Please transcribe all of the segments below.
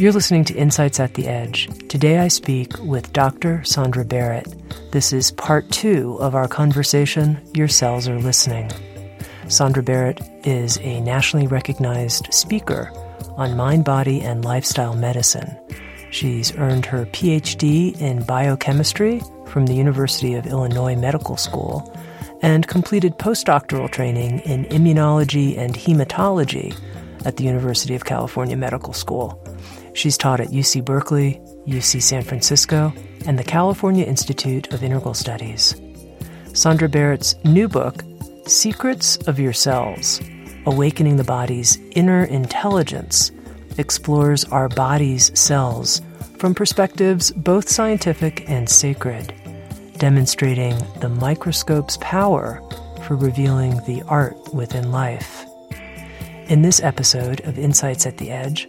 You're listening to Insights at the Edge. Today I speak with Dr. Sondra Barrett. This is part two of our conversation, Your Cells Are Listening. Sondra Barrett is a nationally recognized speaker on mind, body, and lifestyle medicine. She's earned her PhD in biochemistry from the University of Illinois Medical School and completed postdoctoral training in immunology and hematology at the University of California Medical School. She's taught at UC Berkeley, UC San Francisco, and the California Institute of Integral Studies. Sondra Barrett's new book, Secrets of Your Cells Awakening the Body's Inner Intelligence, explores our body's cells from perspectives both scientific and sacred, demonstrating the microscope's power for revealing the art within life. In this episode of Insights at the Edge,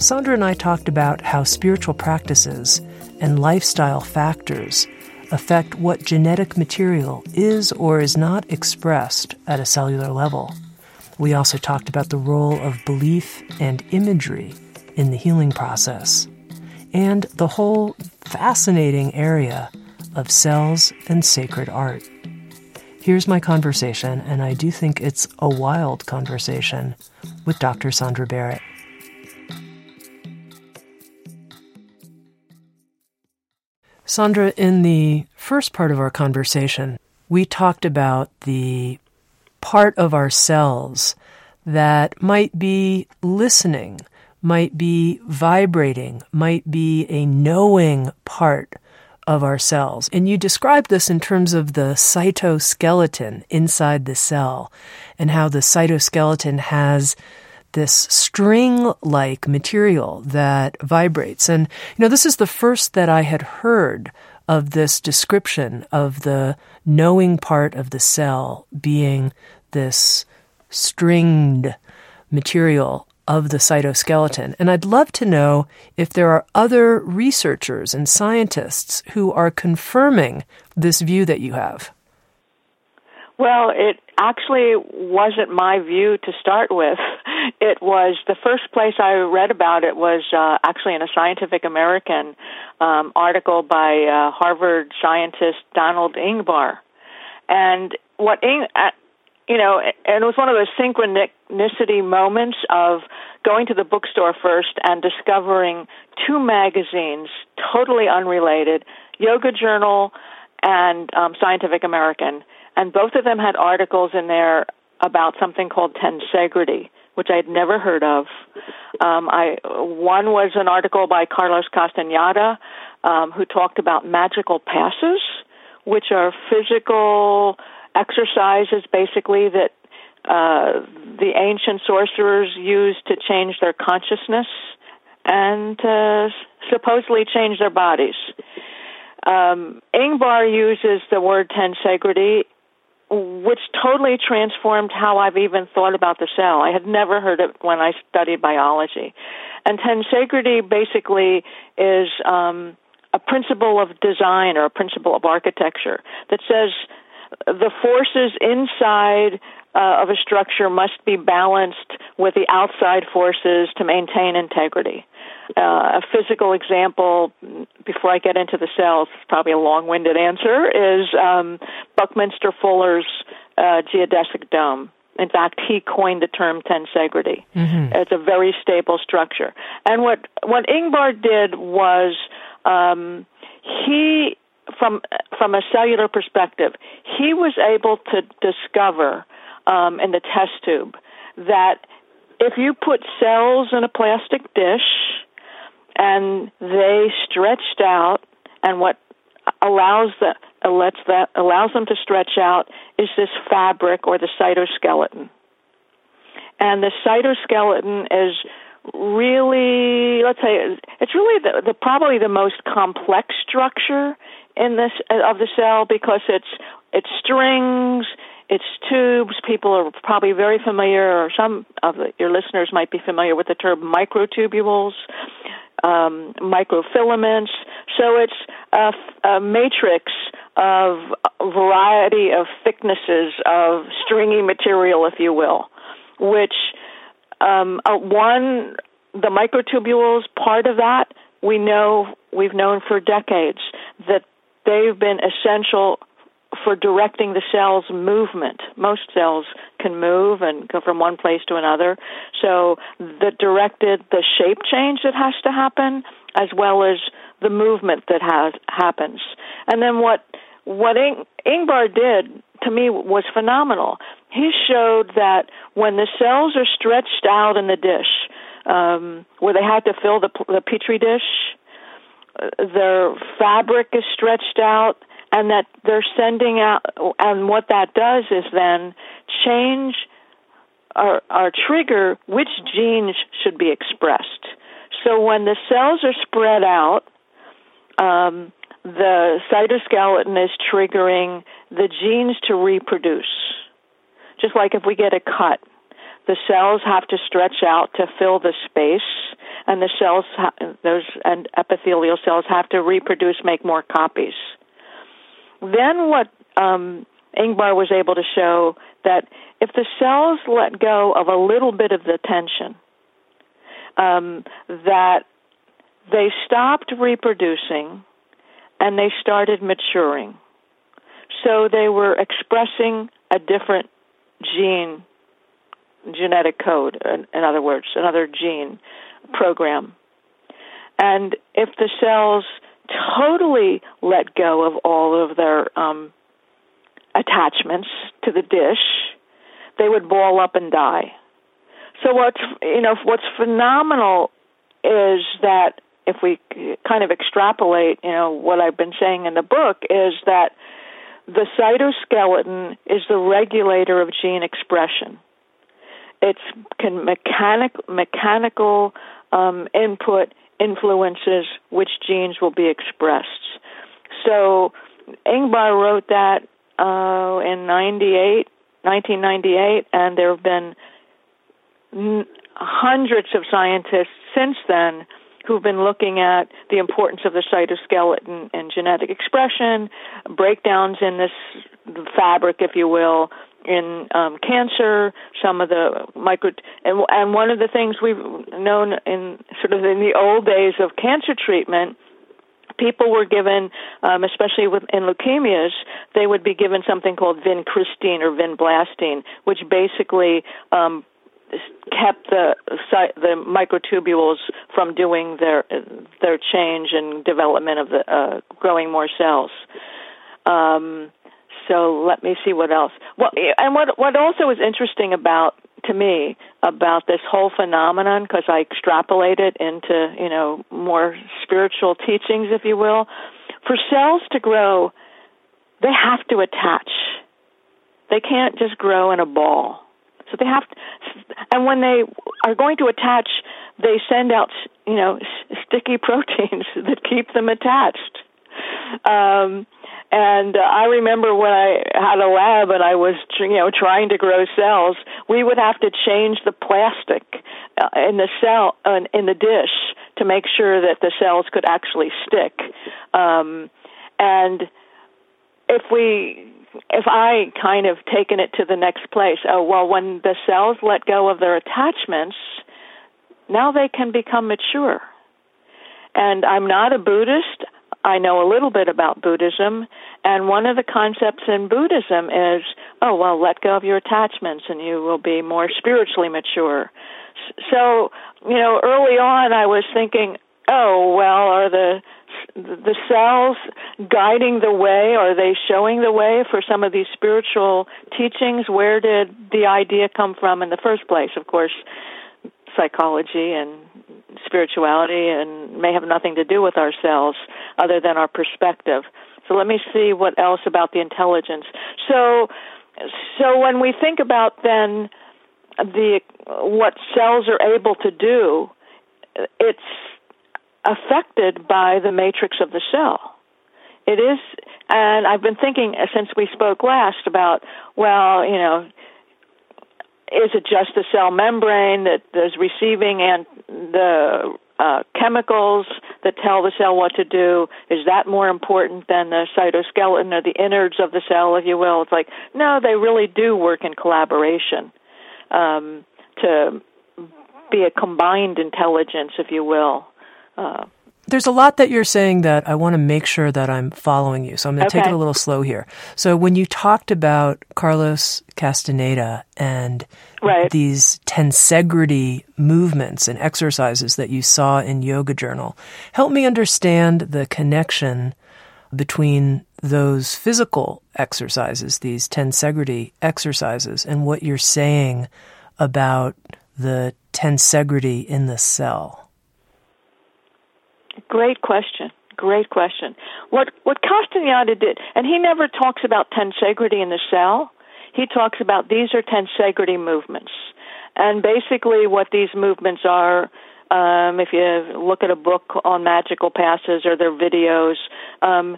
Sondra and I talked about how spiritual practices and lifestyle factors affect what genetic material is or is not expressed at a cellular level. We also talked about the role of belief and imagery in the healing process, and the whole fascinating area of cells and sacred art. Here's my conversation, and I do think it's a wild conversation with Dr. Sondra Barrett. Sondra, in the first part of our conversation, we talked about the part of ourselves that might be listening, might be vibrating, might be a knowing part of ourselves. And you described this in terms of the cytoskeleton inside the cell and how the cytoskeleton has this string like material that vibrates. And, you know, this is the first that I had heard of this description of the knowing part of the cell being this stringed material of the cytoskeleton. And I'd love to know if there are other researchers and scientists who are confirming this view that you have. Well, it actually wasn't my view to start with. It was the first place I read about it was uh, actually in a Scientific American um, article by uh, Harvard scientist Donald Ingber, and what Ing- uh, you know, and it was one of those synchronicity moments of going to the bookstore first and discovering two magazines totally unrelated, Yoga Journal and um, Scientific American and both of them had articles in there about something called tensegrity, which I had never heard of. Um, I one was an article by Carlos Castaneda, um, who talked about magical passes, which are physical exercises, basically that uh, the ancient sorcerers used to change their consciousness and uh, supposedly change their bodies. Um, Ingber uses the word tensegrity which totally transformed how I've even thought about the cell. I had never heard it when I studied biology. And tensegrity basically is um, a principle of design or a principle of architecture that says the forces inside uh, of a structure must be balanced with the outside forces to maintain integrity. Uh, a physical example, before I get into the cells, probably a long-winded answer, is um, Buckminster Fuller's uh, geodesic dome. in fact, he coined the term tensegrity. Mm-hmm. It's a very stable structure. And what what Ingber did was um, he, from from a cellular perspective, he was able to discover um, in the test tube that if you put cells in a plastic dish and they stretched out, and what allows the lets that allows them to stretch out is this fabric or the cytoskeleton. And the cytoskeleton is really, let's say, it's really the, the probably the most complex structure in this of the cell because it's it's strings, it's tubes. People are probably very familiar, or some of the, your listeners might be familiar with the term microtubules, um, microfilaments. So it's a, matrix of a variety of thicknesses of stringy material, if you will, which um, uh, one the microtubules part of that we know we've known for decades that they've been essential for directing the cell's movement. Most cells can move and go from one place to another. So the directed the shape change that has to happen as well as the movement that has happens. And then what what Ing- Ingber did to me was phenomenal. He showed that when the cells are stretched out in the dish, um, where they had to fill the, the petri dish, uh, their fabric is stretched out and that they're sending out, and what that does is then change or, trigger which genes should be expressed. So when the cells are spread out, um, the cytoskeleton is triggering the genes to reproduce. Just like if we get a cut, the cells have to stretch out to fill the space, and the cells, those and epithelial cells, have to reproduce, make more copies. Then what um, Ingber was able to show that if the cells let go of a little bit of the tension, um, that they stopped reproducing and they started maturing. So they were expressing a different gene, genetic code, in, in other words, another gene program. And if the cells totally let go of all of their um, attachments to the dish, they would ball up and die. So what's you know what's phenomenal is that if we kind of extrapolate, you know what I've been saying in the book is that the cytoskeleton is the regulator of gene expression. It's can mechanic mechanical um, input influences which genes will be expressed. So Ingber wrote that uh, in 98, 1998, and there have been n- hundreds of scientists since then who've been looking at the importance of the cytoskeleton and genetic expression, breakdowns in this fabric, if you will, in um, cancer, some of the micro, and, and one of the things we've known in sort of in the old days of cancer treatment, people were given, um, especially with, in leukemias, they would be given something called vincristine or vinblastine, which basically um, kept the the microtubules from doing their their change and development of the uh, growing more cells. Um, so let me see what else. Well, and what what also is interesting about to me about this whole phenomenon because I extrapolate it into you know more spiritual teachings, if you will. For cells to grow, they have to attach. They can't just grow in a ball. So they have, to, and when they are going to attach, they send out you know sticky proteins that keep them attached. Um, and uh, I remember when I had a lab and I was, you know, trying to grow cells, we would have to change the plastic uh, in the cell in the dish to make sure that the cells could actually stick. Um, and if we, if I kind of taken it to the next place, oh well, when the cells let go of their attachments, now they can become mature. And I'm not a Buddhist. I know a little bit about Buddhism, And one of the concepts in Buddhism is, oh, well, let go of your attachments and you will be more spiritually mature. So, you know, early on I was thinking, oh, well, are the the cells guiding the way? Are they showing the way for some of these spiritual teachings? Where did the idea come from in the first place? Of course, psychology and spirituality and may have nothing to do with ourselves other than our perspective. So let me see what else about the intelligence. So so when we think about then the what cells are able to do, it's affected by the matrix of the cell. It is, and I've been thinking since we spoke last about, well, you know, is it just the cell membrane that is receiving and the uh, chemicals that tell the cell what to do? Is that more important than the cytoskeleton or the innards of the cell, if you will? It's like, no, they really do work in collaboration um, to be a combined intelligence, if you will. Uh, there's a lot that you're saying that I want to make sure that I'm following you. So I'm going to okay. take it a little slow here. So when you talked about Carlos Castaneda and right. these tensegrity movements and exercises that you saw in Yoga Journal, help me understand the connection between those physical exercises, these tensegrity exercises, and what you're saying about the tensegrity in the cell. Great question. Great question. What what Castaneda did, and he never talks about tensegrity in the cell. He talks about these are tensegrity movements, and basically what these movements are. Um, if you look at a book on magical passes or their videos, um,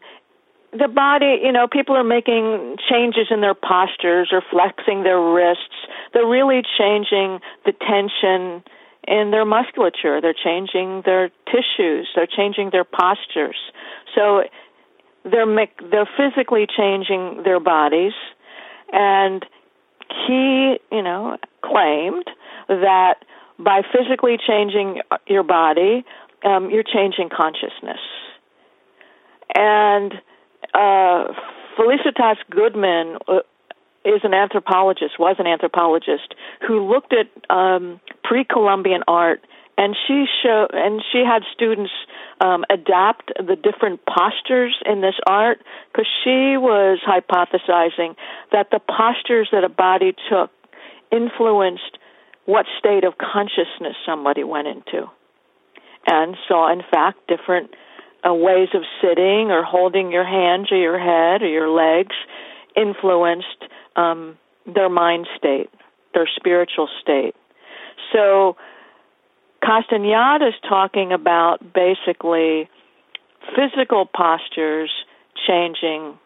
the body, you know, people are making changes in their postures or flexing their wrists. They're really changing the tension in their musculature. They're changing their tissues. They're changing their postures. So they're they're physically changing their bodies, and he, you know, claimed that by physically changing your body, um, you're changing consciousness. And uh, Felicitas Goodman uh, is an anthropologist, was an anthropologist, who looked at um, pre-Columbian art, and she show and she had students um, adapt the different postures in this art because she was hypothesizing that the postures that a body took influenced what state of consciousness somebody went into, and saw in fact different uh, ways of sitting or holding your hands or your head or your legs influenced um, their mind state, their spiritual state. So Castaneda is talking about basically physical postures changing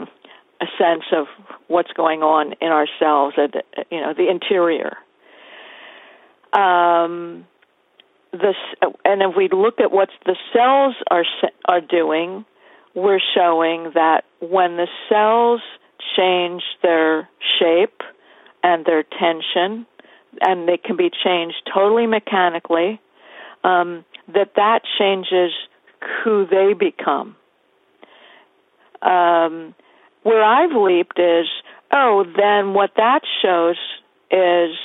a sense of what's going on in ourselves, at you know, the interior. Um, this, and if we look at what the cells are are doing, we're showing that when the cells change their shape and their tension, and they can be changed totally mechanically, um, that that changes who they become. Um, where I've leaped is, oh, then what that shows is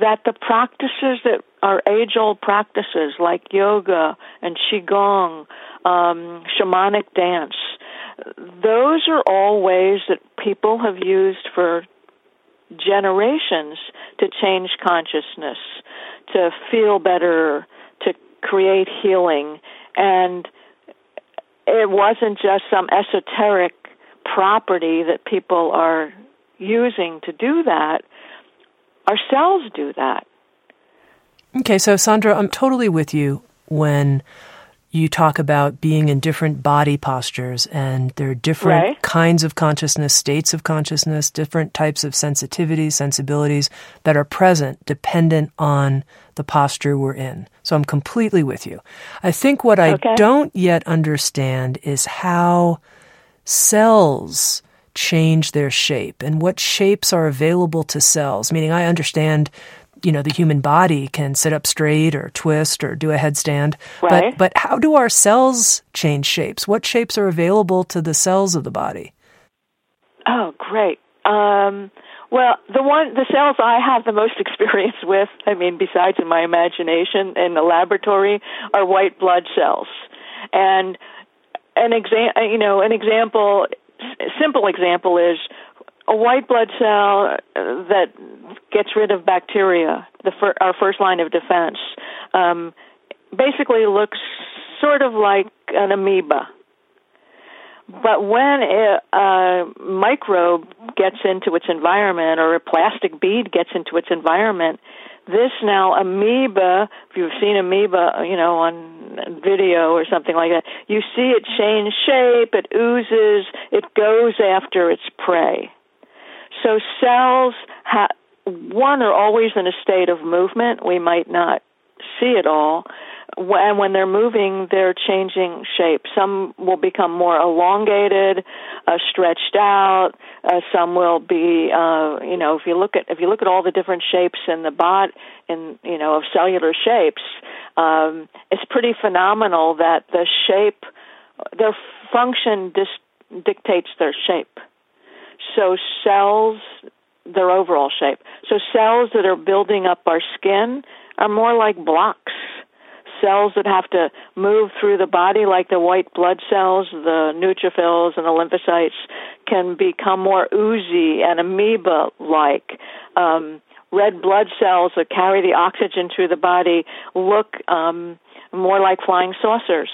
that the practices that are age old practices like yoga and qigong, um, shamanic dance, those are all ways that people have used for generations to change consciousness, to feel better, to create healing. And it wasn't just some esoteric property that people are using to do that. Our cells do that. Okay, so Sondra, I'm totally with you when you talk about being in different body postures and there are different right. kinds of consciousness, states of consciousness, different types of sensitivities, sensibilities that are present dependent on the posture we're in. So I'm completely with you. I think what I okay. don't yet understand is how cells change their shape and what shapes are available to cells. Meaning I understand you know, the human body can sit up straight or twist or do a headstand. Right. But, but how do our cells change shapes? What shapes are available to the cells of the body? Oh, great. Um, well, the one, the cells I have the most experience with, I mean, besides in my imagination in the laboratory, are white blood cells. And an exam, you know, an example, simple example is a white blood cell that gets rid of bacteria, fir- our first line of defense, um, basically looks sort of like an amoeba. But when a, a microbe gets into its environment or a plastic bead gets into its environment, this now amoeba, if you've seen amoeba, you know, on video or something like that, you see it change shape, it oozes, it goes after its prey. So cells ha- one are always in a state of movement. We might not see it all. And when they're moving, they're changing shape. Some will become more elongated, uh, stretched out. Uh, some will be, uh, you know, if you look at if you look at all the different shapes in the bot, in you know, of cellular shapes, um, it's pretty phenomenal that the shape, their function dis- dictates their shape. So cells, their overall shape. So cells that are building up our skin are more like blocks. Cells that have to move through the body, like the white blood cells, the neutrophils, and the lymphocytes, can become more oozy and amoeba-like. Um, red blood cells that carry the oxygen through the body look um, more like flying saucers.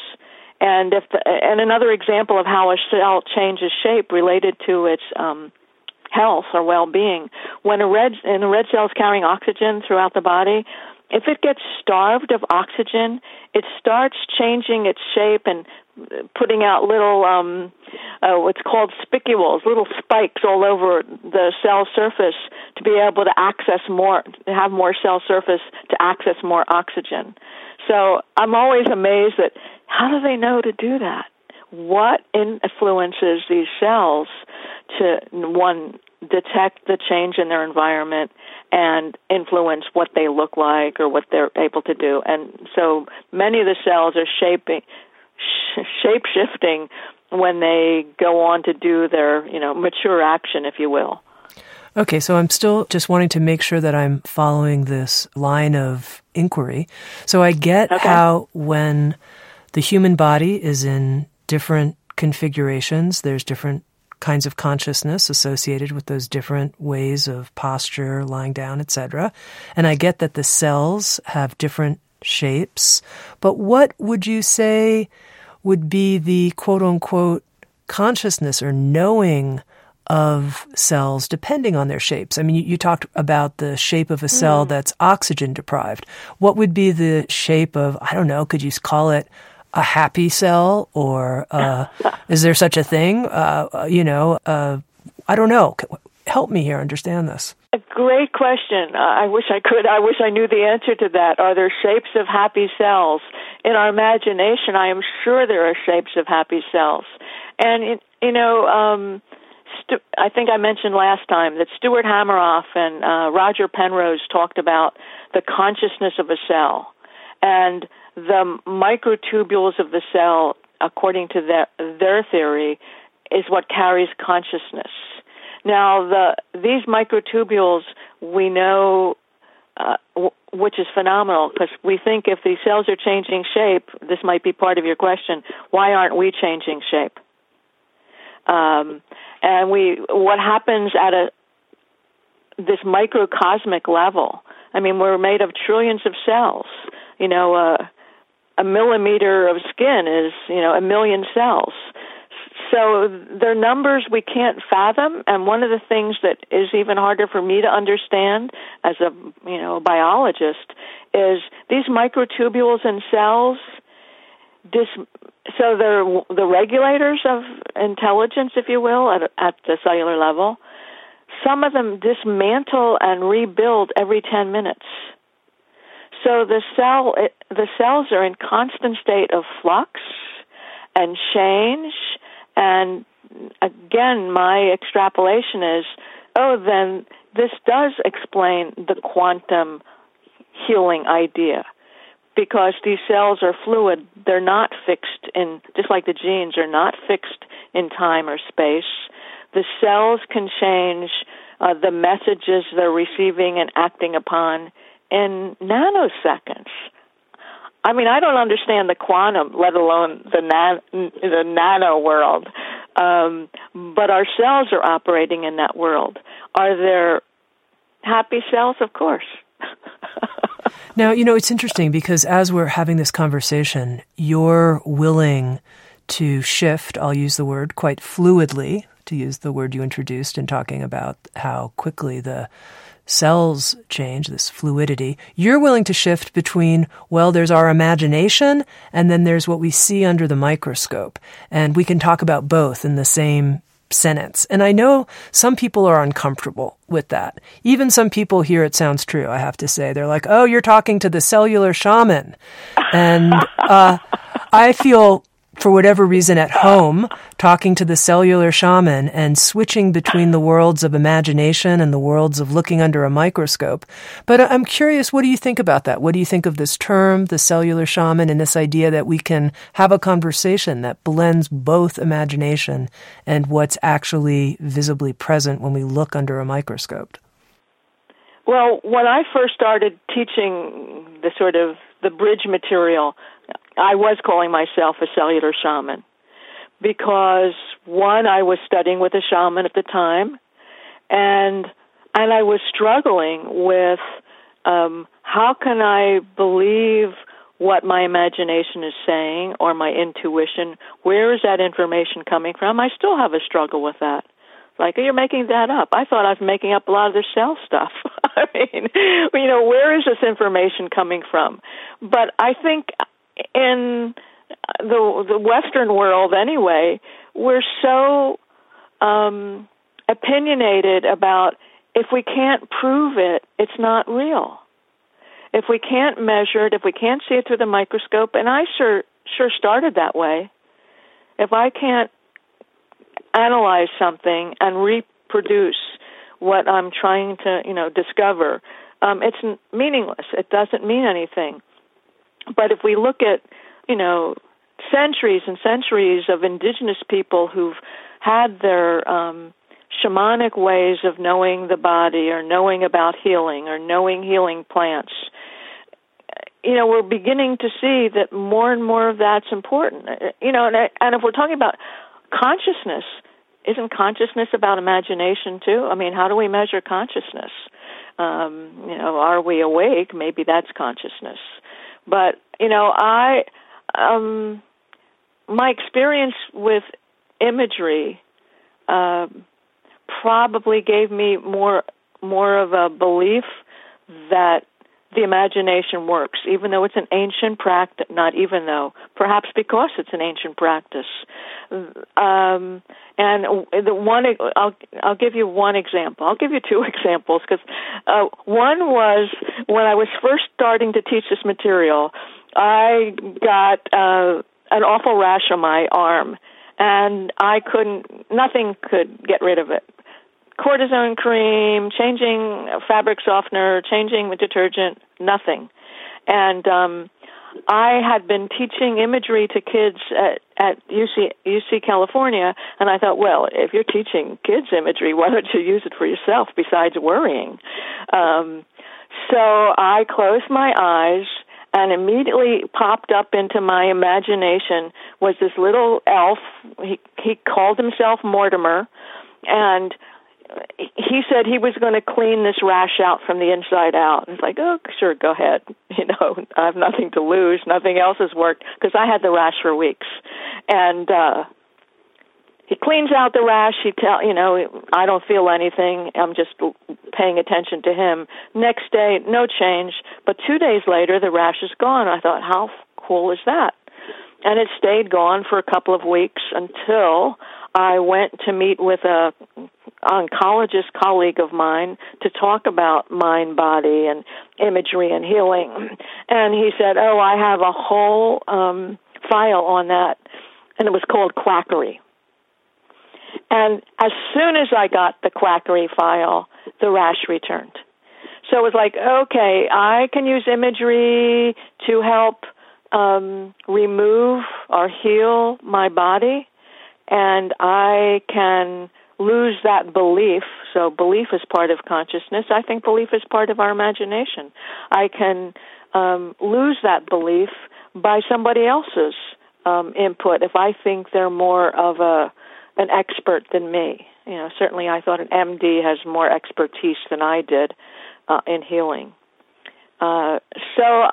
And if the, and another example of how a cell changes shape related to its um, health or well-being, when a red and a red cell is carrying oxygen throughout the body, if it gets starved of oxygen, it starts changing its shape and putting out little um uh, what's called spicules, little spikes all over the cell surface to be able to access more, to have more cell surface to access more oxygen. So I'm always amazed that how do they know to do that? What influences these cells to one detect the change in their environment and influence what they look like or what they're able to do. And so many of the cells are shaping shape shifting when they go on to do their, you know, mature action if you will. Okay, so I'm still just wanting to make sure that I'm following this line of inquiry. So I get okay. how when the human body is in different configurations, there's different kinds of consciousness associated with those different ways of posture, lying down, etc. And I get that the cells have different shapes. But what would you say would be the quote unquote consciousness or knowing of cells depending on their shapes. I mean, you, you talked about the shape of a cell mm. that's oxygen deprived. What would be the shape of, I don't know, could you call it a happy cell or uh, is there such a thing? Uh, you know, uh, I don't know. Help me here understand this. A great question. Uh, I wish I could. I wish I knew the answer to that. Are there shapes of happy cells? In our imagination, I am sure there are shapes of happy cells. And, you know, um, I think I mentioned last time that Stuart Hameroff and uh, Roger Penrose talked about the consciousness of a cell, and the microtubules of the cell, according to their their theory, is what carries consciousness. Now, the these microtubules we know. Uh, w- which is phenomenal because we think if these cells are changing shape, this might be part of your question. Why aren't we changing shape? Um, and we what happens at a this microcosmic level. I mean, we're made of trillions of cells. You know, uh, a millimeter of skin is you know a million cells. So they're numbers we can't fathom, and one of the things that is even harder for me to understand as a you know a biologist is these microtubules in cells. Dis, so they're the regulators of intelligence, if you will, at, at the cellular level. Some of them dismantle and rebuild every 10 minutes. So the cell, it, the cells are in constant state of flux and change. And again, my extrapolation is, oh, then this does explain the quantum healing idea because these cells are fluid. They're not fixed in, just like the genes are not fixed in time or space. The cells can change uh, the messages they're receiving and acting upon in nanoseconds. I mean, I don't understand the quantum, let alone the nan- the nano world. Um, but our cells are operating in that world. Are there happy cells? Of course. now, you know, it's interesting because as we're having this conversation, you're willing to shift, I'll use the word quite fluidly, to use the word you introduced in talking about how quickly the cells change, this fluidity, you're willing to shift between, well, there's our imagination and then there's what we see under the microscope. And we can talk about both in the same sentence. And I know some people are uncomfortable with that. Even some people here, it sounds true, I have to say. They're like, oh, you're talking to the cellular shaman. And uh, I feel for whatever reason at home, talking to the cellular shaman and switching between the worlds of imagination and the worlds of looking under a microscope. But I'm curious, what do you think about that? What do you think of this term, the cellular shaman, and this idea that we can have a conversation that blends both imagination and what's actually visibly present when we look under a microscope? Well, when I first started teaching the sort of the bridge material, I was calling myself a cellular shaman because one, I was studying with a shaman at the time, and and I was struggling with um, how can I believe what my imagination is saying or my intuition? Where is that information coming from? I still have a struggle with that. Like, you're making that up. I thought I was making up a lot of the cell stuff. I mean, you know, where is this information coming from? But I think in the the Western world anyway, we're so um, opinionated about if we can't prove it, it's not real. If we can't measure it, if we can't see it through the microscope, and I sure sure started that way. If I can't analyze something and reproduce what I'm trying to, you know, discover, um, it's meaningless. It doesn't mean anything. But if we look at, you know, centuries and centuries of indigenous people who've had their um, shamanic ways of knowing the body or knowing about healing or knowing healing plants, you know, we're beginning to see that more and more of that's important. You know, and, and if we're talking about consciousness, isn't consciousness about imagination too? I mean, how do we measure consciousness? Um, you know, are we awake? Maybe that's consciousness. But you know, I um, my experience with imagery uh, probably gave me more more of a belief that the imagination works, even though it's an ancient practice. Not even though, perhaps because it's an ancient practice. Um, and the one, I'll I'll give you one example. I'll give you two examples because uh, one was when I was first starting to teach this material. I got uh, an awful rash on my arm, and I couldn't. Nothing could get rid of it cortisone cream, changing fabric softener, changing the detergent, nothing. And um I had been teaching imagery to kids at at UC UC California and I thought, well, if you're teaching kids imagery, why don't you use it for yourself besides worrying? Um so I closed my eyes and immediately popped up into my imagination was this little elf he he called himself Mortimer and he said he was going to clean this rash out from the inside out. It's like, oh, sure, go ahead. You know, I have nothing to lose. Nothing else has worked because I had the rash for weeks, and uh he cleans out the rash. He tell you know, I don't feel anything. I'm just paying attention to him. Next day, no change. But two days later, the rash is gone. I thought, how cool is that? And it stayed gone for a couple of weeks until I went to meet with a oncologist colleague of mine to talk about mind body and imagery and healing. And he said oh i have a whole um file on that. And it was called quackery. And as soon as i got the quackery file the rash returned. So it was like, okay, I can use imagery to help um, remove or heal my body, and I can lose that belief. So belief is part of consciousness. I think belief is part of our imagination. I can um, lose that belief by somebody else's um, input if I think they're more of a an expert than me. You know, certainly I thought an MD has more expertise than I did uh, in healing. Uh, so,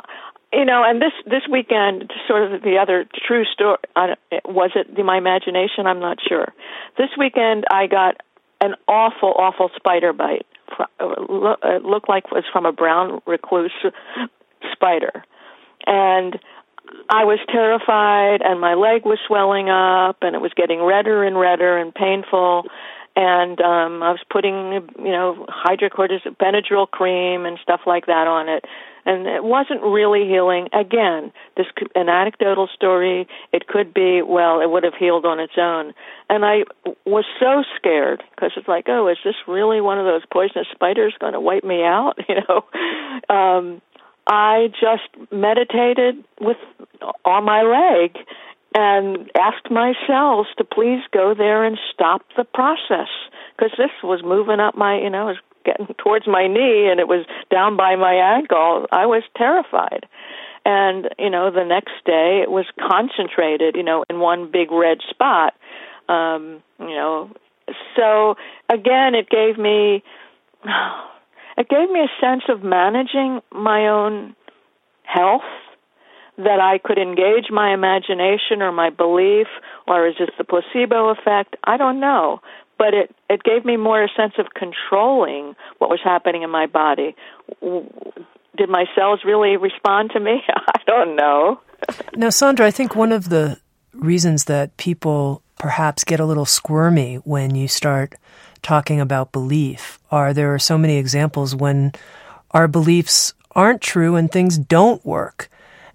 you know, and this this weekend, sort of the other true story. Uh, was it my imagination? I'm not sure. This weekend, I got an awful, awful spider bite. It looked like it was from a brown recluse spider, and I was terrified, and my leg was swelling up, and it was getting redder and redder and painful. And um, I was putting, you know, hydrocortisone, Benadryl cream, and stuff like that on it, and it wasn't really healing. Again, this could, an anecdotal story. It could be, well, it would have healed on its own. And I was so scared because it's like, oh, is this really one of those poisonous spiders going to wipe me out? You know. Um, I just meditated with on my leg and asked my cells to please go there and stop the process because this was moving up my, you know, it was getting towards my knee and it was down by my ankle. I was terrified. And, you know, the next day it was concentrated, you know, in one big red spot. Um, you know, so again, it gave me it gave me a sense of managing my own health that I could engage my imagination or my belief, or is this the placebo effect? I don't know. But it, it gave me more a sense of controlling what was happening in my body. Did my cells really respond to me? I don't know. now, Sondra, I think one of the reasons that people perhaps get a little squirmy when you start talking about belief are there are so many examples when our beliefs aren't true and things don't work.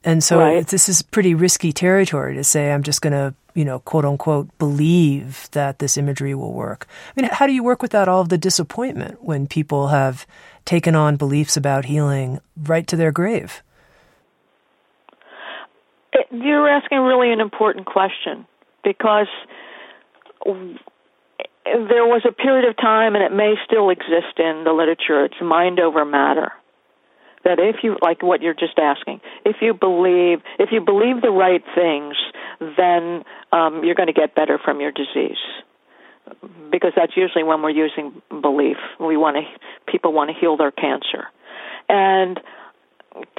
And so right. this is pretty risky territory to say I'm just going to, you know, quote unquote believe that this imagery will work. I mean, how do you work without all of the disappointment when people have taken on beliefs about healing right to their grave? You're asking really an important question because there was a period of time, and it may still exist in the literature, it's mind over matter. That if you, like what you're just asking, if you believe, if you believe the right things, then um, you're going to get better from your disease. Because that's usually when we're using belief. We want to, people want to heal their cancer. And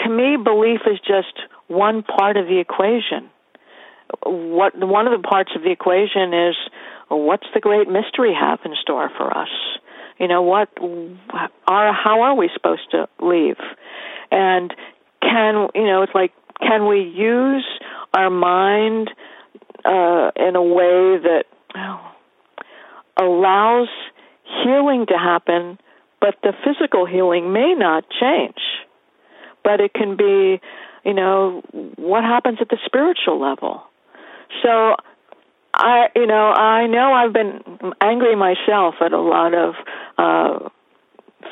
to me, belief is just one part of the equation. What one of the parts of the equation is what's the great mystery have in store for us? You know, what are how are we supposed to leave? Know, it's like can we use our mind uh, in a way that oh, allows healing to happen, but the physical healing may not change. But it can be, you know, what happens at the spiritual level. So I, you know, I know I've been angry myself at a lot of uh,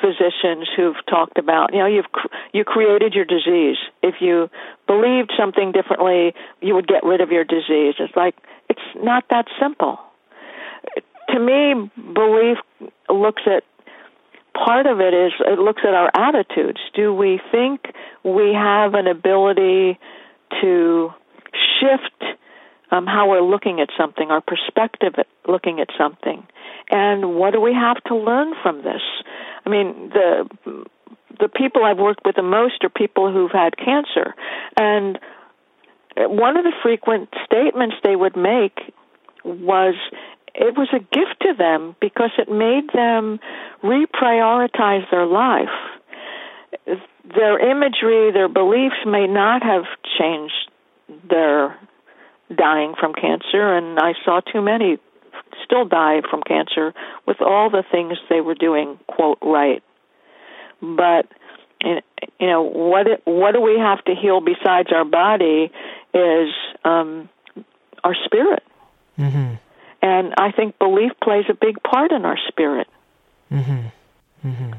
physicians who've talked about, you know, you've you created your disease. If you believed something differently, you would get rid of your disease. It's like it's not that simple. To me, belief looks at part of it is it looks at our attitudes. Do we think we have an ability to shift um, how we're looking at something, our perspective at looking at something, and what do we have to learn from this? I mean, the the people I've worked with the most are people who've had cancer, and one of the frequent statements they would make was it was a gift to them because it made them reprioritize their life. Their imagery, their beliefs may not have changed their dying from cancer, and I saw too many still die from cancer with all the things they were doing quote right. But you know what what do we have to heal besides our body is um, our spirit, mm-hmm. and I think belief plays a big part in our spirit. Mm-hmm. Mm-hmm.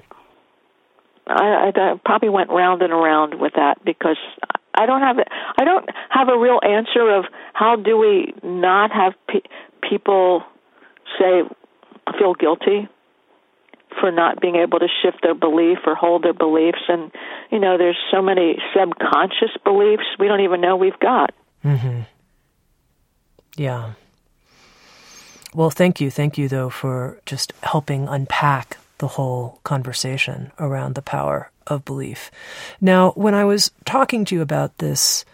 I, I probably went round and around with that because I don't have I don't have a real answer of how do we not have pe- people say feel guilty for not being able to shift their belief or hold their beliefs. And you know there's so many subconscious beliefs we don't even know we've got. Mhm yeah. Well thank you. Thank you though for just helping unpack the whole conversation around the power of belief. Now when i was talking to you about this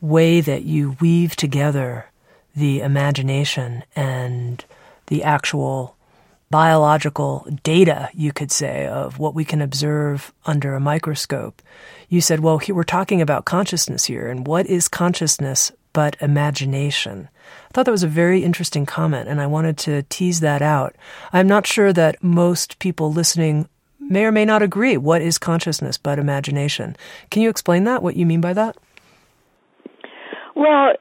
way that you weave together the imagination and the actual biological data, you could say, of what we can observe under a microscope. You said, well, we're talking about consciousness here, and what is consciousness but imagination? I thought that was a very interesting comment, and I wanted to tease that out. I'm not sure that most people listening may or may not agree. What is consciousness but imagination? Can you explain that, what you mean by that? Well,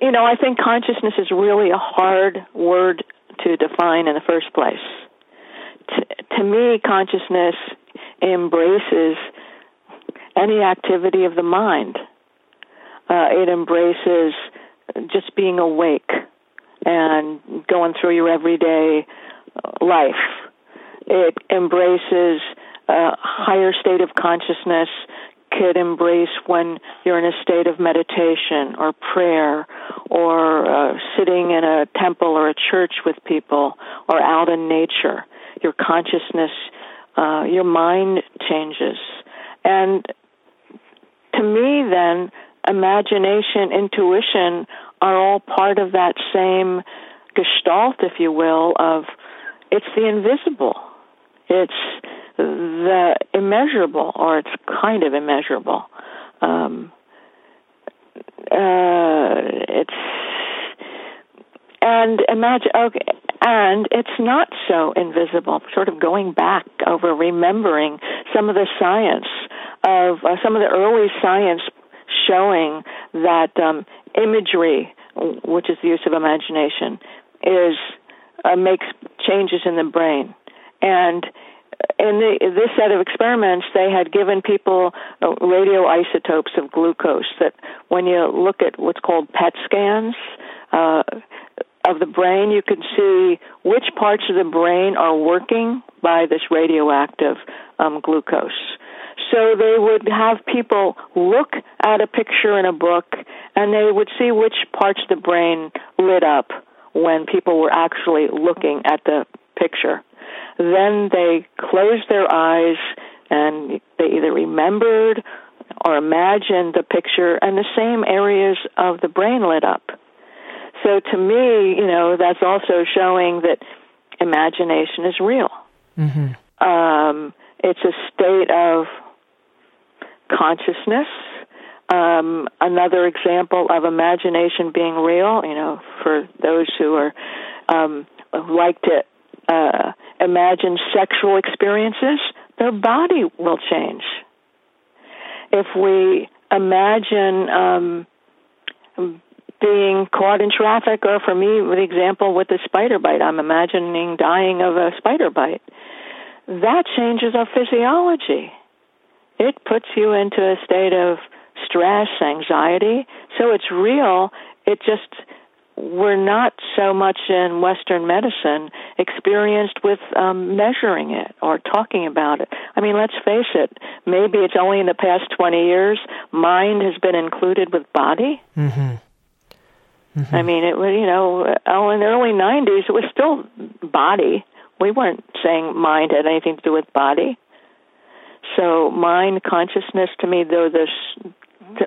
you know, I think consciousness is really a hard word to define in the first place. T- to me, consciousness embraces any activity of the mind. Uh, it embraces just being awake and going through your everyday uh, life. It embraces a higher state of consciousness could embrace when you're in a state of meditation or prayer or uh, sitting in a temple or a church with people or out in nature. Your consciousness, uh, your mind changes. And to me, then, imagination, intuition are all part of that same gestalt, if you will, of it's the invisible. It's the immeasurable, or it's kind of immeasurable. Um, uh, it's and imagine okay, and it's not so invisible. Sort of going back over remembering some of the science of uh, some of the early science showing that um, imagery, which is the use of imagination, is uh, makes changes in the brain and in the, this set of experiments, they had given people uh, radioisotopes of glucose. That when you look at what's called PET scans uh, of the brain, you can see which parts of the brain are working by this radioactive um, glucose. So they would have people look at a picture in a book, and they would see which parts of the brain lit up when people were actually looking at the picture then they closed their eyes and they either remembered or imagined the picture, and the same areas of the brain lit up. So to me, you know, that's also showing that imagination is real. Mm-hmm. Um, it's a state of consciousness. Um, another example of imagination being real, you know, for those who are um, like to uh, imagine sexual experiences, their body will change. If we imagine um, being caught in traffic, or for me, the example with the spider bite, I'm imagining dying of a spider bite. That changes our physiology. It puts you into a state of stress, anxiety. So it's real. It just we're not so much in Western medicine experienced with um, measuring it or talking about it. I mean, let's face it, maybe it's only in the past 20 years mind has been included with body. Mm-hmm. Mm-hmm. I mean, it was, you know, oh, in the early 90s, it was still body. We weren't saying mind had anything to do with body. So, mind, consciousness, to me, though, this, to,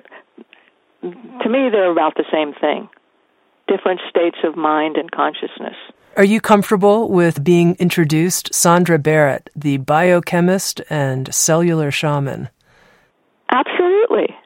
to me, they're about the same thing different states of mind and consciousness. Are you comfortable with being introduced Sondra Barrett, the biochemist and cellular shaman? Absolutely.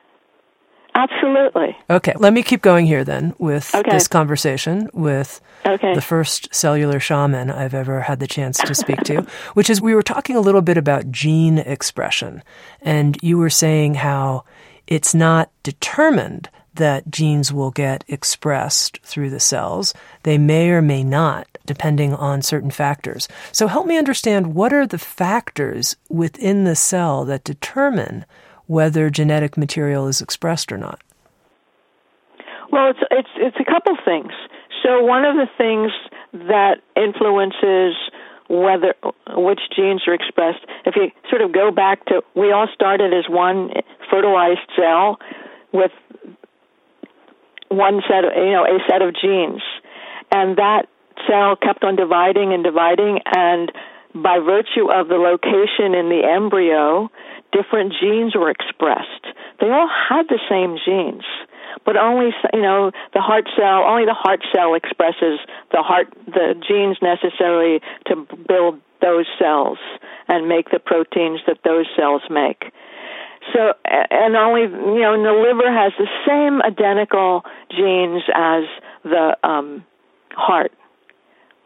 Absolutely. Okay, let me keep going here then with okay. this conversation with okay. the first cellular shaman I've ever had the chance to speak to, which is we were talking a little bit about gene expression. And you were saying how it's not determined that genes will get expressed through the cells. They may or may not, depending on certain factors. So help me understand what are the factors within the cell that determine whether genetic material is expressed or not? Well, it's it's it's a couple things. So one of the things that influences whether which genes are expressed. If you sort of go back to, we all started as one fertilized cell with one set of, you know, a set of genes, and that cell kept on dividing and dividing, and by virtue of the location in the embryo, different genes were expressed. They all had the same genes but only you know the heart cell only the heart cell expresses the heart the genes necessary to build those cells and make the proteins that those cells make so and only you know and the liver has the same identical genes as the um heart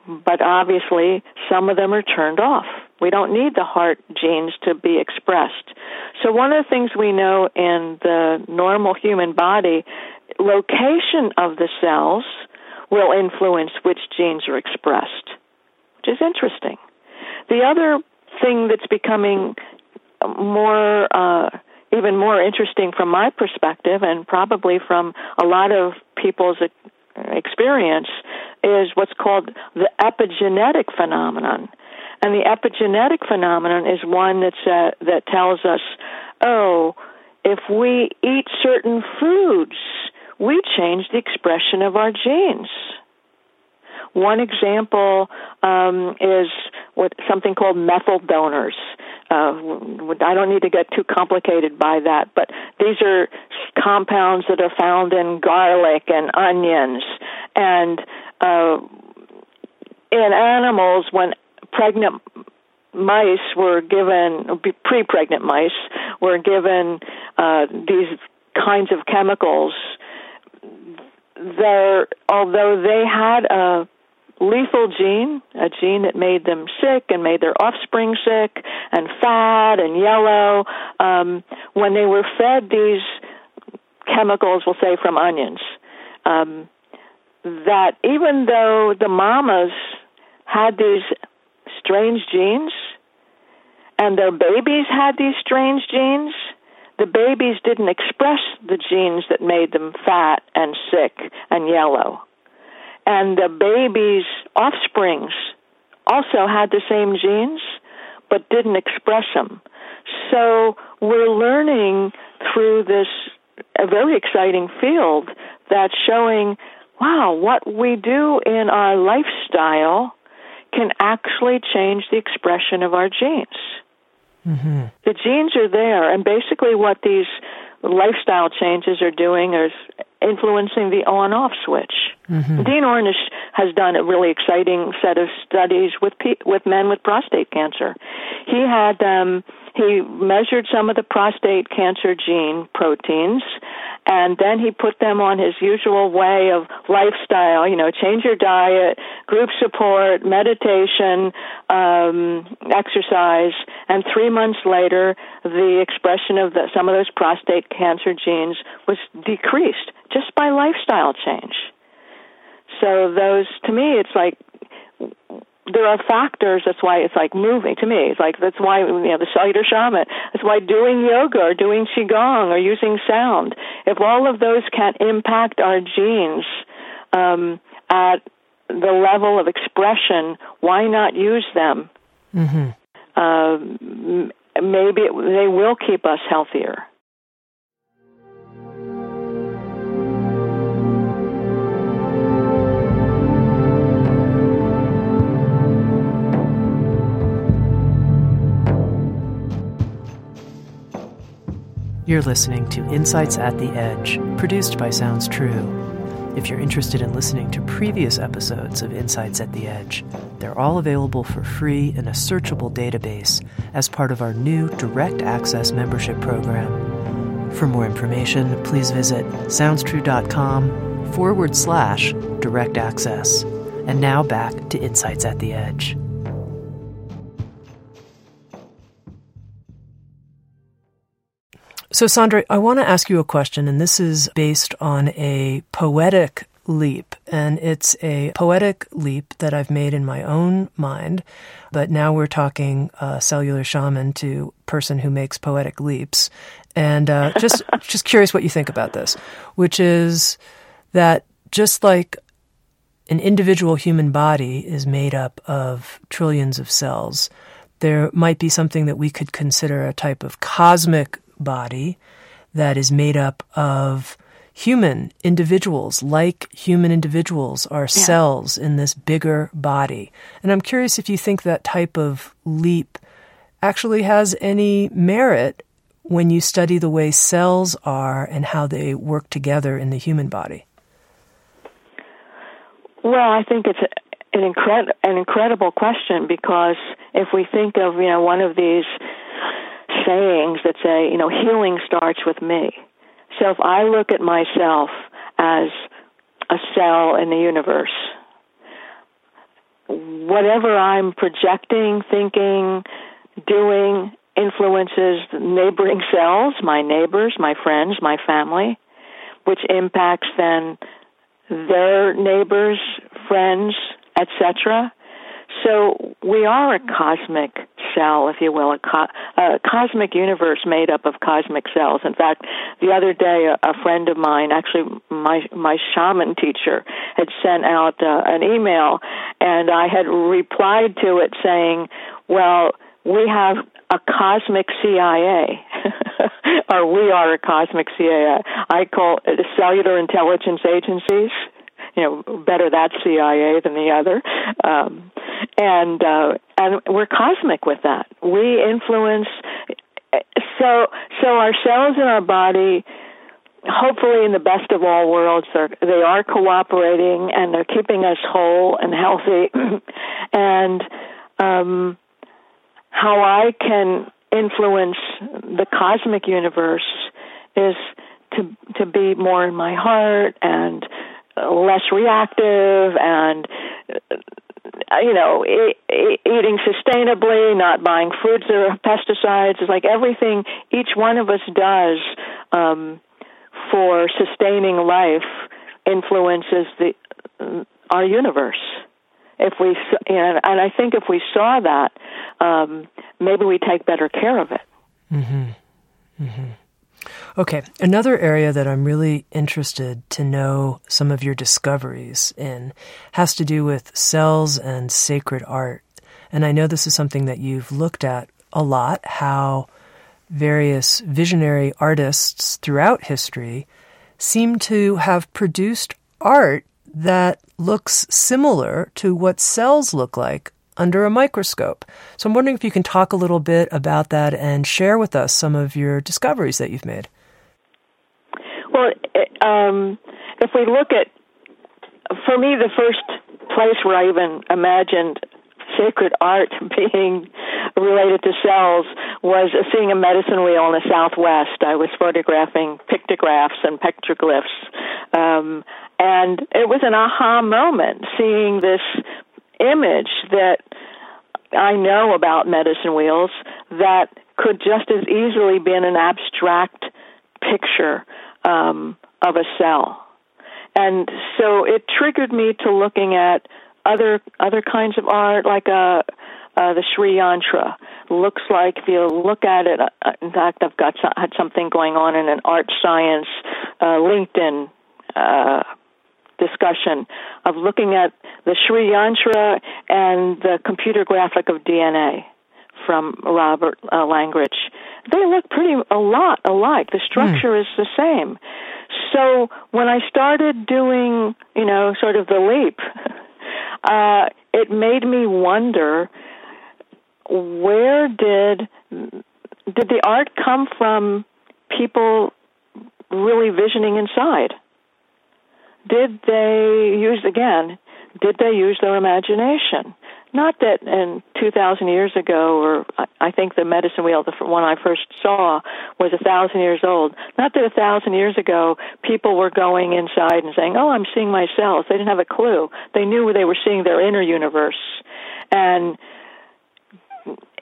but obviously some of them are turned off we don't need the heart genes to be expressed. So one of the things we know in the normal human body, location of the cells will influence which genes are expressed, which is interesting. The other thing that's becoming more, uh, even more interesting from my perspective, and probably from a lot of people's experience, is what's called the epigenetic phenomenon. And the epigenetic phenomenon is one that's, uh, that tells us, oh, if we eat certain foods, we change the expression of our genes. One example um, is what something called methyl donors. Uh, I don't need to get too complicated by that, but these are compounds that are found in garlic and onions, and uh, in animals when pregnant mice were given pre-pregnant mice were given uh, these kinds of chemicals there although they had a lethal gene a gene that made them sick and made their offspring sick and fat and yellow um, when they were fed these chemicals we'll say from onions um, that even though the mamas had these strange genes, and their babies had these strange genes, the babies didn't express the genes that made them fat and sick and yellow. And the baby's offsprings also had the same genes, but didn't express them. So we're learning through this a very exciting field that's showing, wow, what we do in our lifestyle can actually change the expression of our genes. Mm-hmm. The genes are there, and basically, what these lifestyle changes are doing is influencing the on-off switch. Mm-hmm. Dean Ornish has done a really exciting set of studies with pe- with men with prostate cancer. He had um, he measured some of the prostate cancer gene proteins and then he put them on his usual way of lifestyle you know change your diet group support meditation um exercise and 3 months later the expression of the, some of those prostate cancer genes was decreased just by lifestyle change. So those to me it's like there are factors. That's why it's like moving to me. It's like that's why you know the cellular shaman. That's why doing yoga or doing qigong or using sound. If all of those can impact our genes um, at the level of expression, why not use them? Mm-hmm. Uh, maybe it, they will keep us healthier. You're listening to Insights at the Edge, produced by Sounds True. If you're interested in listening to previous episodes of Insights at the Edge, they're all available for free in a searchable database as part of our new Direct Access membership program. For more information, please visit soundstrue.com forward slash direct access. And now back to Insights at the Edge. So, Sondra, I want to ask you a question, and this is based on a poetic leap. And it's a poetic leap that I've made in my own mind. But now we're talking uh, cellular shaman to person who makes poetic leaps. And uh, just, just curious what you think about this, which is that just like an individual human body is made up of trillions of cells, there might be something that we could consider a type of cosmic body that is made up of human individuals, like human individuals, are yeah. cells in this bigger body. And I'm curious if you think that type of leap actually has any merit when you study the way cells are and how they work together in the human body. Well, I think it's an, incred- an incredible question because if we think of, you know, one of these sayings that say, you know, healing starts with me so if I look at myself as a cell in the universe, whatever I'm projecting, thinking, doing influences neighboring cells, my neighbors, my friends, my family, which impacts then their neighbors, friends, etc. So we are a cosmic cell, if you will, a, co- a cosmic universe made up of cosmic cells. In fact, the other day, a, a friend of mine, actually my my shaman teacher, had sent out uh, an email, and I had replied to it saying, "Well, we have a cosmic CIA, or we are a cosmic CIA. I call it cellular intelligence agencies." you know, better that CIA than the other. Um, and uh, and we're cosmic with that. We influence. So so our cells in our body hopefully in the best of all worlds they're, they are cooperating and they're keeping us whole and healthy and um, how i can influence the cosmic universe is to to be more in my heart and less reactive and you know eating sustainably not buying foods or pesticides is like everything each one of us does um, for sustaining life influences the uh, our universe if we and I think if we saw that um, maybe we take better care of it mm-hmm. Mm-hmm. Okay, another area that I'm really interested to know some of your discoveries in has to do with cells and sacred art. And I know this is something that you've looked at a lot how various visionary artists throughout history seem to have produced art that looks similar to what cells look like under a microscope. So I'm wondering if you can talk a little bit about that and share with us some of your discoveries that you've made. Well, um, if we look at, for me, the first place where I even imagined sacred art being related to cells was seeing a medicine wheel in the Southwest. I was photographing pictographs and petroglyphs. Um, and it was an aha moment seeing this image that I know about medicine wheels that could just as easily be in an abstract picture um, of a cell. And so it triggered me to looking at other other kinds of art, like a uh, uh, the Sri Yantra. Looks like if you look at it. Uh, in fact, I've got had something going on in an art science uh, LinkedIn uh, discussion of looking at the Sri Yantra and the computer graphic of DNA from Robert uh, Langridge. They look pretty a lot alike. The structure mm. is the same. So when I started doing, you know, sort of the leap, uh, it made me wonder where did did the art come from people really visioning inside? Did they use again? Did they use their imagination? Not that in 2,000 years ago, or I think the medicine wheel, the one I first saw, was a thousand years old. Not that a thousand years ago people were going inside and saying, "Oh, I'm seeing myself." They didn't have a clue. They knew they were seeing their inner universe, and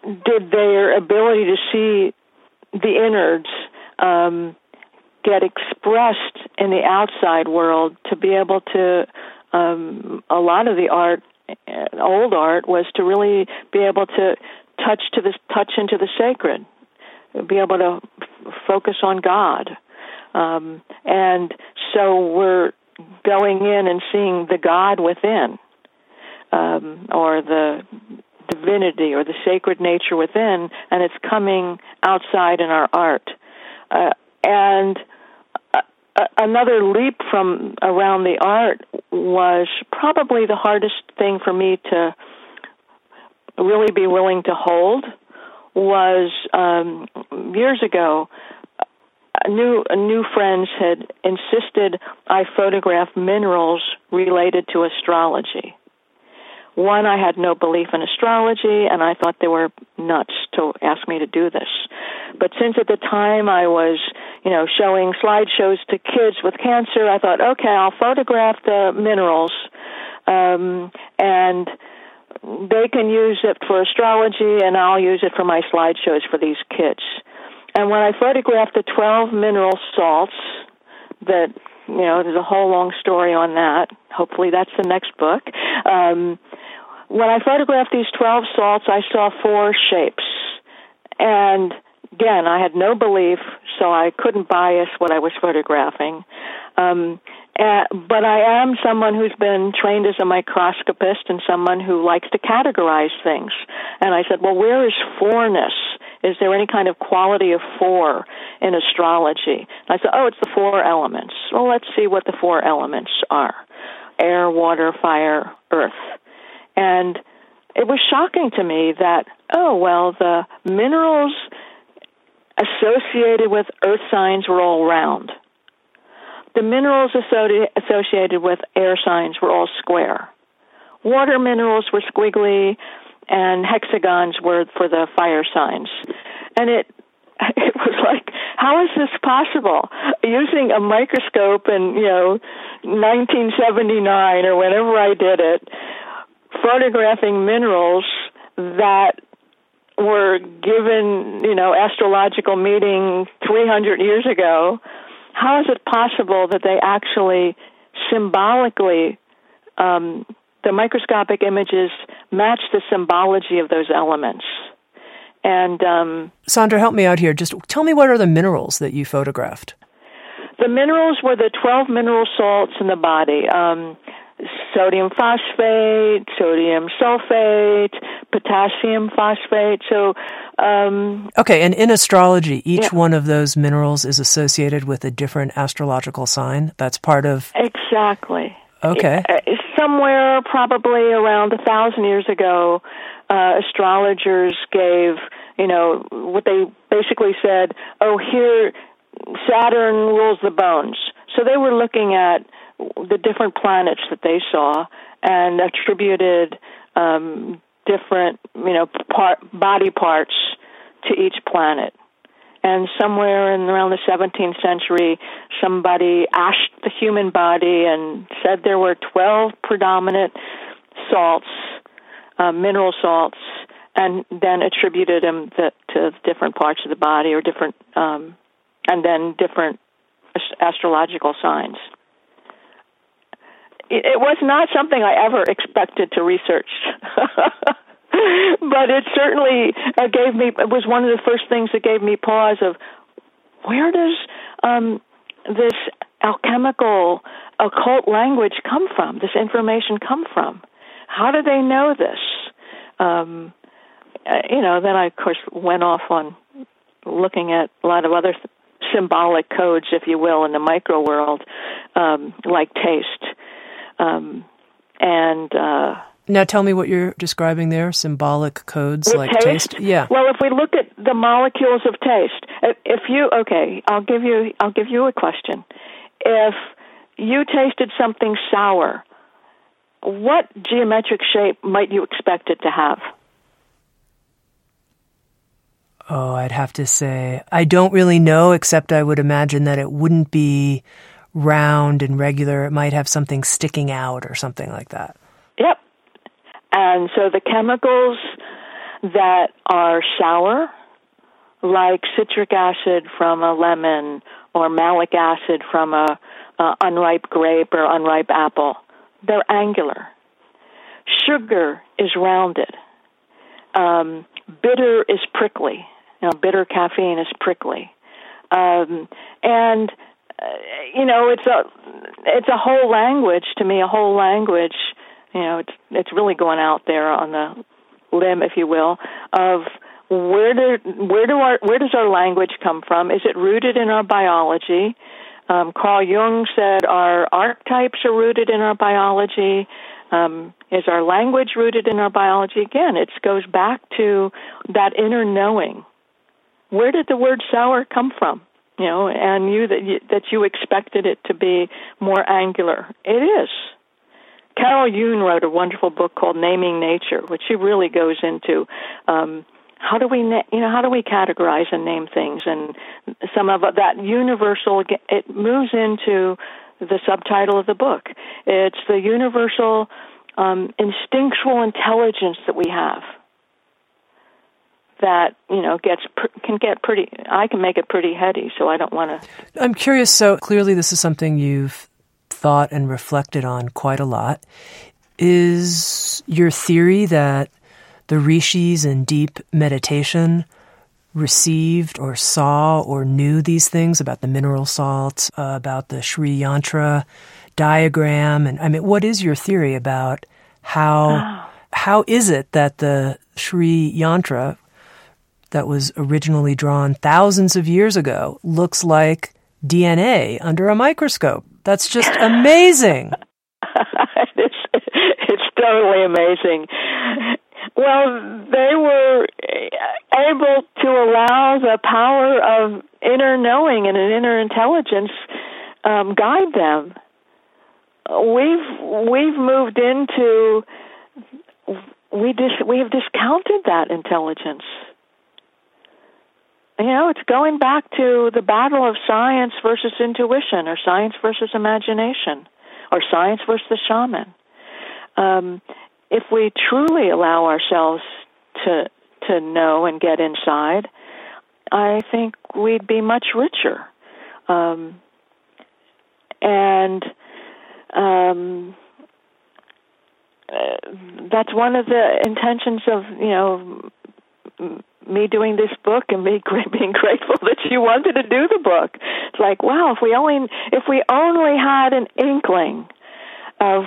did their ability to see the innards um, get expressed in the outside world to be able to um, a lot of the art old art was to really be able to touch to the touch into the sacred be able to f- focus on god. Um, and so we're going in and seeing the god within um, or the divinity or the sacred nature within and it's coming outside in our art. Uh, and another leap from around the art was probably the hardest thing for me to really be willing to hold was um, years ago new new friends had insisted I photograph minerals related to astrology one, I had no belief in astrology, and I thought they were nuts to ask me to do this. But since at the time I was, you know, showing slideshows to kids with cancer, I thought, okay, I'll photograph the minerals, um, and they can use it for astrology, and I'll use it for my slideshows for these kids. And when I photographed the 12 mineral salts that you know, there's a whole long story on that. Hopefully, that's the next book. Um, when I photographed these 12 salts, I saw four shapes. And again, I had no belief, so I couldn't bias what I was photographing. Um, uh, but I am someone who's been trained as a microscopist and someone who likes to categorize things. And I said, well, where is fourness? Is there any kind of quality of four in astrology? And I said, oh, it's the four elements. Well, let's see what the four elements are air, water, fire, earth. And it was shocking to me that, oh, well, the minerals associated with earth signs were all round. The minerals associated with air signs were all square. Water minerals were squiggly, and hexagons were for the fire signs. And it it was like, how is this possible? Using a microscope in, you know, 1979 or whenever I did it, photographing minerals that were given, you know, astrological meaning 300 years ago, how is it possible that they actually symbolically, um, the microscopic images match the symbology of those elements? And um, Sondra, help me out here. Just tell me what are the minerals that you photographed? The minerals were the 12 mineral salts in the body. Um, sodium phosphate, sodium sulfate, potassium phosphate. So, um, okay, and in astrology, each yeah. one of those minerals is associated with a different astrological sign. That's part of exactly. Okay, uh, somewhere probably around a thousand years ago, uh, astrologers gave you know what they basically said. Oh, here Saturn rules the bones. So they were looking at the different planets that they saw and attributed um, different, you know, part, body parts to each planet. And somewhere in around the 17th century, somebody asked the human body and said there were 12 predominant salts, uh, mineral salts, and then attributed them the, to different parts of the body or different, um, and then different astrological signs it was not something I ever expected to research. but it certainly uh, gave me it was one of the first things that gave me pause of where does um, this alchemical occult language come from? This information come from? How do they know this? Um, uh, you know then i of course went off on looking at a lot of other symbolic codes if you will in the micro world um, like taste um, and uh, now tell me what you're describing there symbolic codes like taste? taste? yeah well if we look at the molecules of taste if you okay i'll give you i'll give you a question if you tasted something sour what geometric shape might you expect it to have oh i'd have to say i don't really know except i would imagine that it wouldn't be round and regular. It might have something sticking out or something like that. Yep. And so the chemicals that are sour, like citric acid from a lemon or malic acid from a, a unripe grape or unripe apple. They're angular. Sugar is rounded. Um, bitter is prickly. You know, bitter caffeine is prickly. Um, and uh, you know, it's a it's a whole language to me, a whole language. You know, it's it's really going out there on the limb, if you will, of where do where do our where does our language come from? Is it rooted in our biology? Um, Carl Jung said our archetypes are rooted in our biology. Um, is our language rooted in our biology? Again, it goes back to that inner knowing. Where did the word sour come from? You know, and you that you, that you expected it to be more angular. It is. Carol Yoon wrote a wonderful book called Naming Nature, which she really goes into um, how do we you know how do we categorize and name things and some of that universal it moves into the subtitle of the book it's the universal um, instinctual intelligence that we have that you know gets can get pretty i can make it pretty heady so i don't want to i'm curious so clearly this is something you've thought and reflected on quite a lot. Is your theory that the rishis in deep meditation received or saw or knew these things about the mineral salts, uh, about the Sri Yantra diagram, and I mean, what is your theory about how how is it that the Sri Yantra that was originally drawn thousands of years ago looks like DNA under a microscope? That's just amazing. it's, it's totally amazing. Well, they were able to allow the power of inner knowing and an inner intelligence um, guide them. We've we've moved into we dis, we have discounted that intelligence. You know, it's going back to the battle of science versus intuition, or science versus imagination, or science versus the shaman. Um, if we truly allow ourselves to to know and get inside, I think we'd be much richer. Um, and um, uh, that's one of the intentions of you know me doing this book and me being grateful that you wanted to do the book. It's like wow, if we only if we only had an inkling of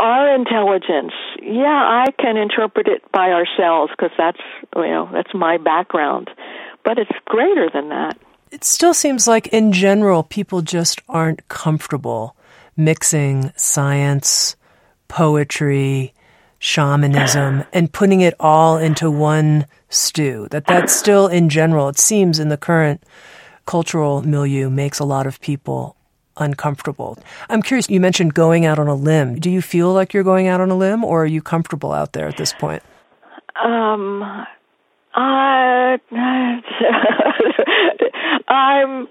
our intelligence, yeah, I can interpret it by ourselves because that's you know that's my background, but it's greater than that. It still seems like, in general, people just aren't comfortable mixing science, poetry, shamanism, and putting it all into one stew. That that's still, in general, it seems in the current cultural milieu, makes a lot of people uncomfortable. I'm curious, you mentioned going out on a limb. Do you feel like you're going out on a limb or are you comfortable out there at this point? Um, I, I'm,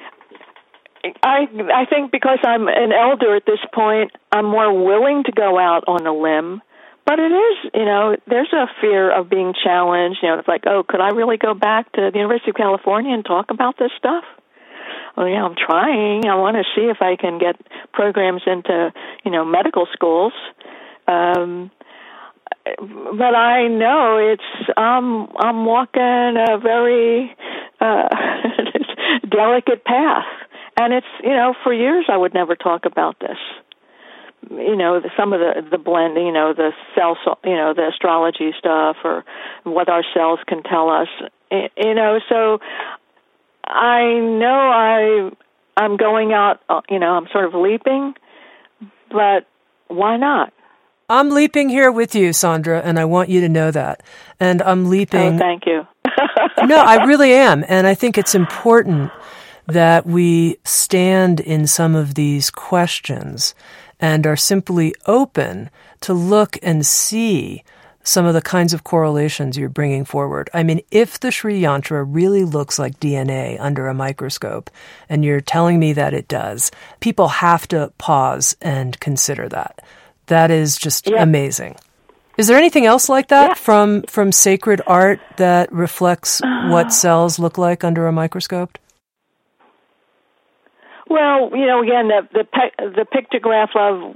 I, I think because I'm an elder at this point, I'm more willing to go out on a limb. But it is, you know, there's a fear of being challenged. You know, it's like, oh, could I really go back to the University of California and talk about this stuff? well, yeah, I'm trying. I want to see if I can get programs into, you know, medical schools. Um, but I know it's I'm I'm walking a very uh, delicate path, and it's you know for years I would never talk about this. You know, the, some of the the blending, you know, the cell, you know, the astrology stuff, or what our cells can tell us. You know, so I know I I'm going out, uh, you know, I'm sort of leaping, but why not? I'm leaping here with you, Sondra, and I want you to know that. And I'm leaping. Oh, thank you. no, I really am. And I think it's important that we stand in some of these questions and are simply open to look and see some of the kinds of correlations you're bringing forward. I mean, if the Sri Yantra really looks like DNA under a microscope, and you're telling me that it does, people have to pause and consider that. That is just amazing. Is there anything else like that yeah. from from sacred art that reflects what cells look like under a microscope? Well, you know, again, the the the pictograph of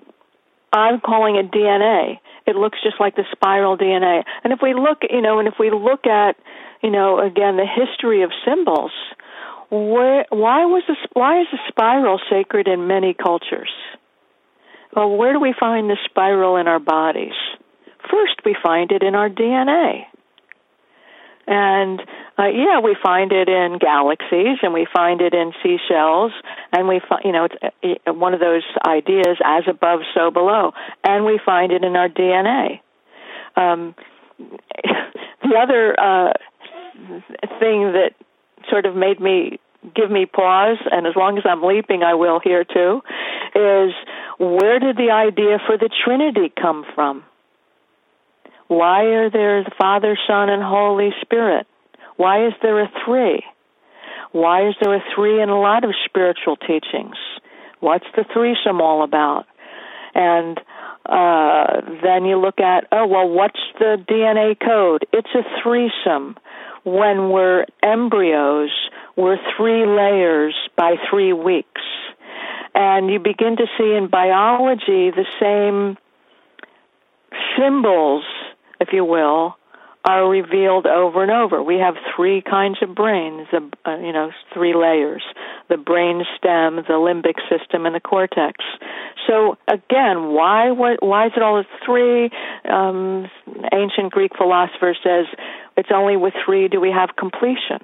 I'm calling it DNA. It looks just like the spiral DNA. And if we look, you know, and if we look at, you know, again the history of symbols, where, why was the why is the spiral sacred in many cultures? Well, where do we find the spiral in our bodies? First, we find it in our DNA. And uh, yeah, we find it in galaxies, and we find it in seashells, and we find, you know, it's uh, one of those ideas, as above, so below, and we find it in our DNA. Um, the other uh, thing that sort of made me give me pause, and as long as I'm leaping, I will here too, is where did the idea for the Trinity come from? Why are there the Father, Son, and Holy Spirit? Why is there a three? Why is there a three in a lot of spiritual teachings? What's the threesome all about? And uh, then you look at, oh, well, what's the DNA code? It's a threesome. When we're embryos, we're three layers by three weeks. And you begin to see in biology the same symbols if you will, are revealed over and over. We have three kinds of brains, uh, you know, three layers: the brain stem, the limbic system, and the cortex. So again, why why is it all three? Um, ancient Greek philosopher says it's only with three do we have completion.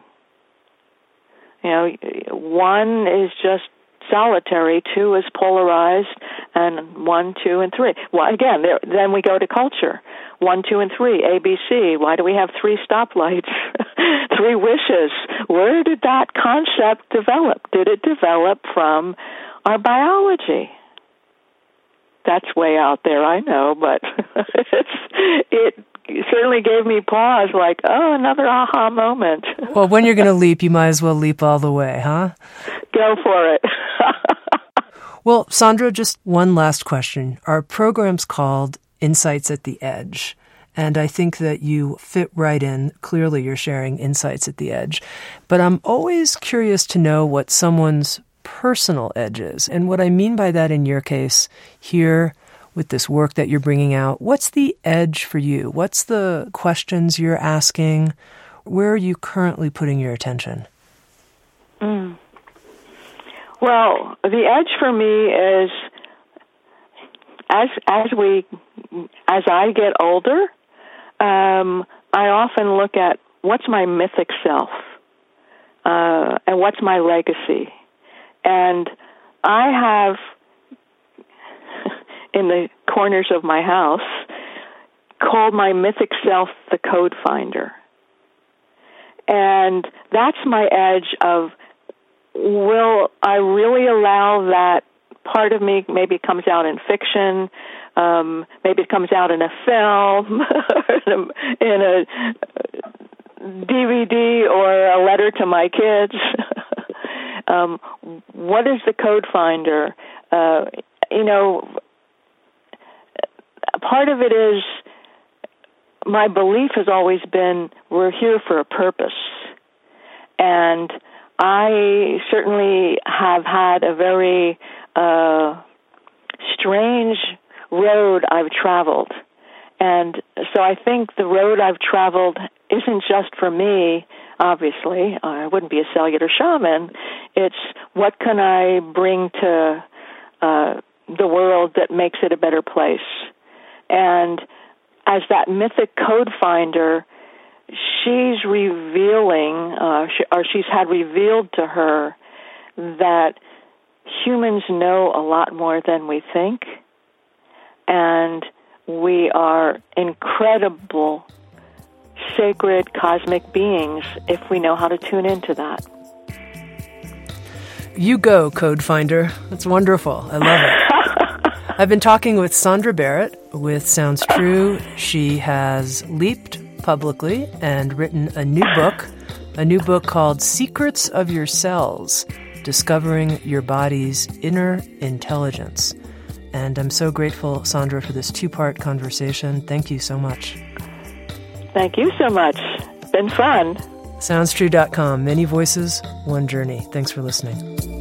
You know, one is just solitary, two is polarized, and one, two, and three. Well, again, there, then we go to culture. One, two, and three, ABC. Why do we have three stoplights? three wishes. Where did that concept develop? Did it develop from our biology? That's way out there, I know, but it's, it certainly gave me pause, like, oh, another aha moment. well, when you're going to leap, you might as well leap all the way, huh? Go for it. well, Sondra, just one last question. Our program's called Insights at the Edge. And I think that you fit right in. Clearly, you're sharing insights at the edge. But I'm always curious to know what someone's personal edge is. And what I mean by that in your case here with this work that you're bringing out, what's the edge for you? What's the questions you're asking? Where are you currently putting your attention? Mm. Well, the edge for me is as as we as I get older, um, I often look at what's my mythic self uh, and what's my legacy, and I have in the corners of my house called my mythic self the code finder. And that's my edge of will I really allow that part of me maybe it comes out in fiction, um, maybe it comes out in a film, in a DVD or a letter to my kids. um, what is the code finder? Uh, you know, part of it is my belief has always been we're here for a purpose. And I certainly have had a very uh, strange road I've traveled. And so I think the road I've traveled isn't just for me, obviously. I wouldn't be a cellular shaman. It's what can I bring to uh, the world that makes it a better place. And as that mythic code finder, she's revealing, uh, she, or she's had revealed to her that humans know a lot more than we think, and we are incredible, sacred cosmic beings if we know how to tune into that. You go, Code Finder. That's wonderful. I love it. I've been talking with Sondra Barrett with Sounds True. She has leaped publicly and written a new book, a new book called Secrets of Your Cells Discovering Your Body's Inner Intelligence. And I'm so grateful, Sondra, for this two part conversation. Thank you so much. Thank you so much. Been fun. SoundsTrue.com. Many voices, one journey. Thanks for listening.